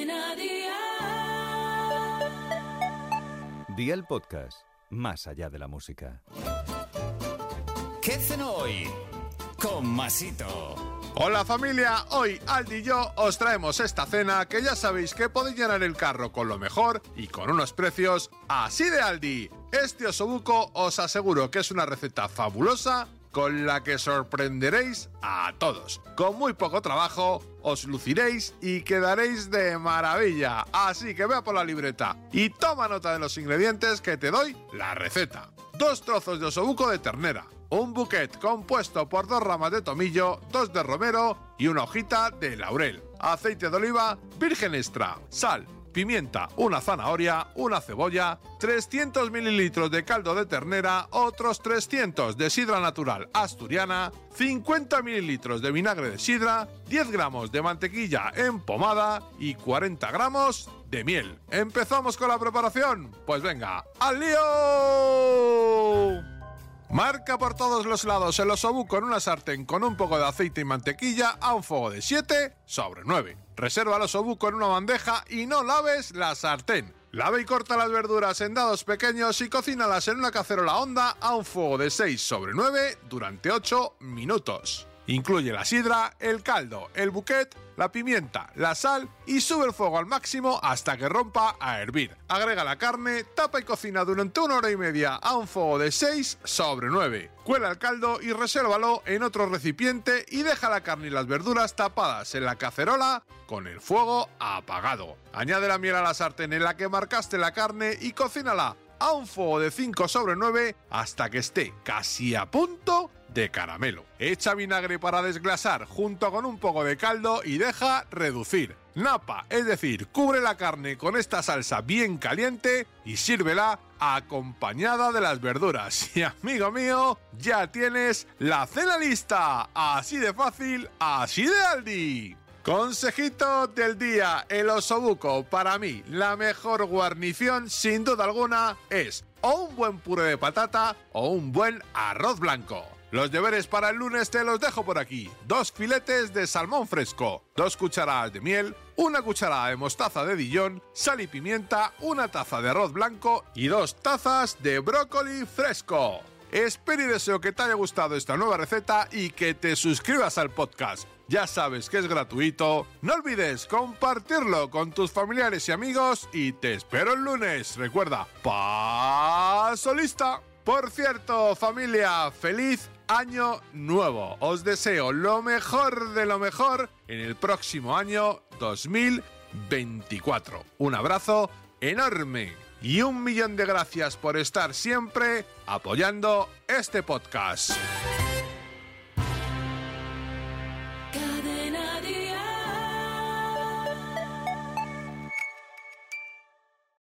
Cadena Dial. Día el podcast, más allá de la música. ¿Qué cenó hoy? Con Masito. Hola familia, hoy Aldi y yo os traemos esta cena que ya sabéis que podéis llenar el carro con lo mejor y con unos precios así de Aldi. Este osobuco os aseguro que es una receta fabulosa con la que sorprenderéis a todos. Con muy poco trabajo os luciréis y quedaréis de maravilla. Así que vea por la libreta y toma nota de los ingredientes que te doy la receta. Dos trozos de osobuco de ternera, un buquet compuesto por dos ramas de tomillo, dos de romero y una hojita de laurel, aceite de oliva virgen extra, sal, pimienta, una zanahoria, una cebolla, 300 mililitros de caldo de ternera, otros 300 de sidra natural asturiana, 50 mililitros de vinagre de sidra, 10 gramos de mantequilla en pomada y 40 gramos de miel. ¿Empezamos con la preparación? Pues venga, ¡al lío! Marca por todos los lados el osobuco en una sartén con un poco de aceite y mantequilla a un fuego de 7 sobre 9. Reserva el osobuco en una bandeja y no laves la sartén. Lave y corta las verduras en dados pequeños y cocínalas en una cacerola honda a un fuego de 6 sobre 9 durante 8 minutos. Incluye la sidra, el caldo, el buquet, la pimienta, la sal y sube el fuego al máximo hasta que rompa a hervir. Agrega la carne, tapa y cocina durante una hora y media a un fuego de 6 sobre 9. Cuela el caldo y resérvalo en otro recipiente y deja la carne y las verduras tapadas en la cacerola con el fuego apagado. Añade la miel a la sartén en la que marcaste la carne y cocínala a un fuego de 5 sobre 9 hasta que esté casi a punto de caramelo. Echa vinagre para desglasar junto con un poco de caldo y deja reducir. Napa, es decir, cubre la carne con esta salsa bien caliente y sírvela acompañada de las verduras. Y amigo mío, ya tienes la cena lista. Así de fácil, así de Aldi. Consejito del día, el osobuco. Para mí, la mejor guarnición, sin duda alguna, es o un buen puré de patata o un buen arroz blanco. Los deberes para el lunes te los dejo por aquí. Dos filetes de salmón fresco, dos cucharadas de miel, una cucharada de mostaza de Dijon, sal y pimienta, una taza de arroz blanco y dos tazas de brócoli fresco. Espero y deseo que te haya gustado esta nueva receta y que te suscribas al podcast. Ya sabes que es gratuito. No olvides compartirlo con tus familiares y amigos y te espero el lunes. Recuerda, paso lista. Por cierto, familia, feliz año nuevo. Os deseo lo mejor de lo mejor en el próximo año 2024. Un abrazo enorme y un millón de gracias por estar siempre apoyando este podcast.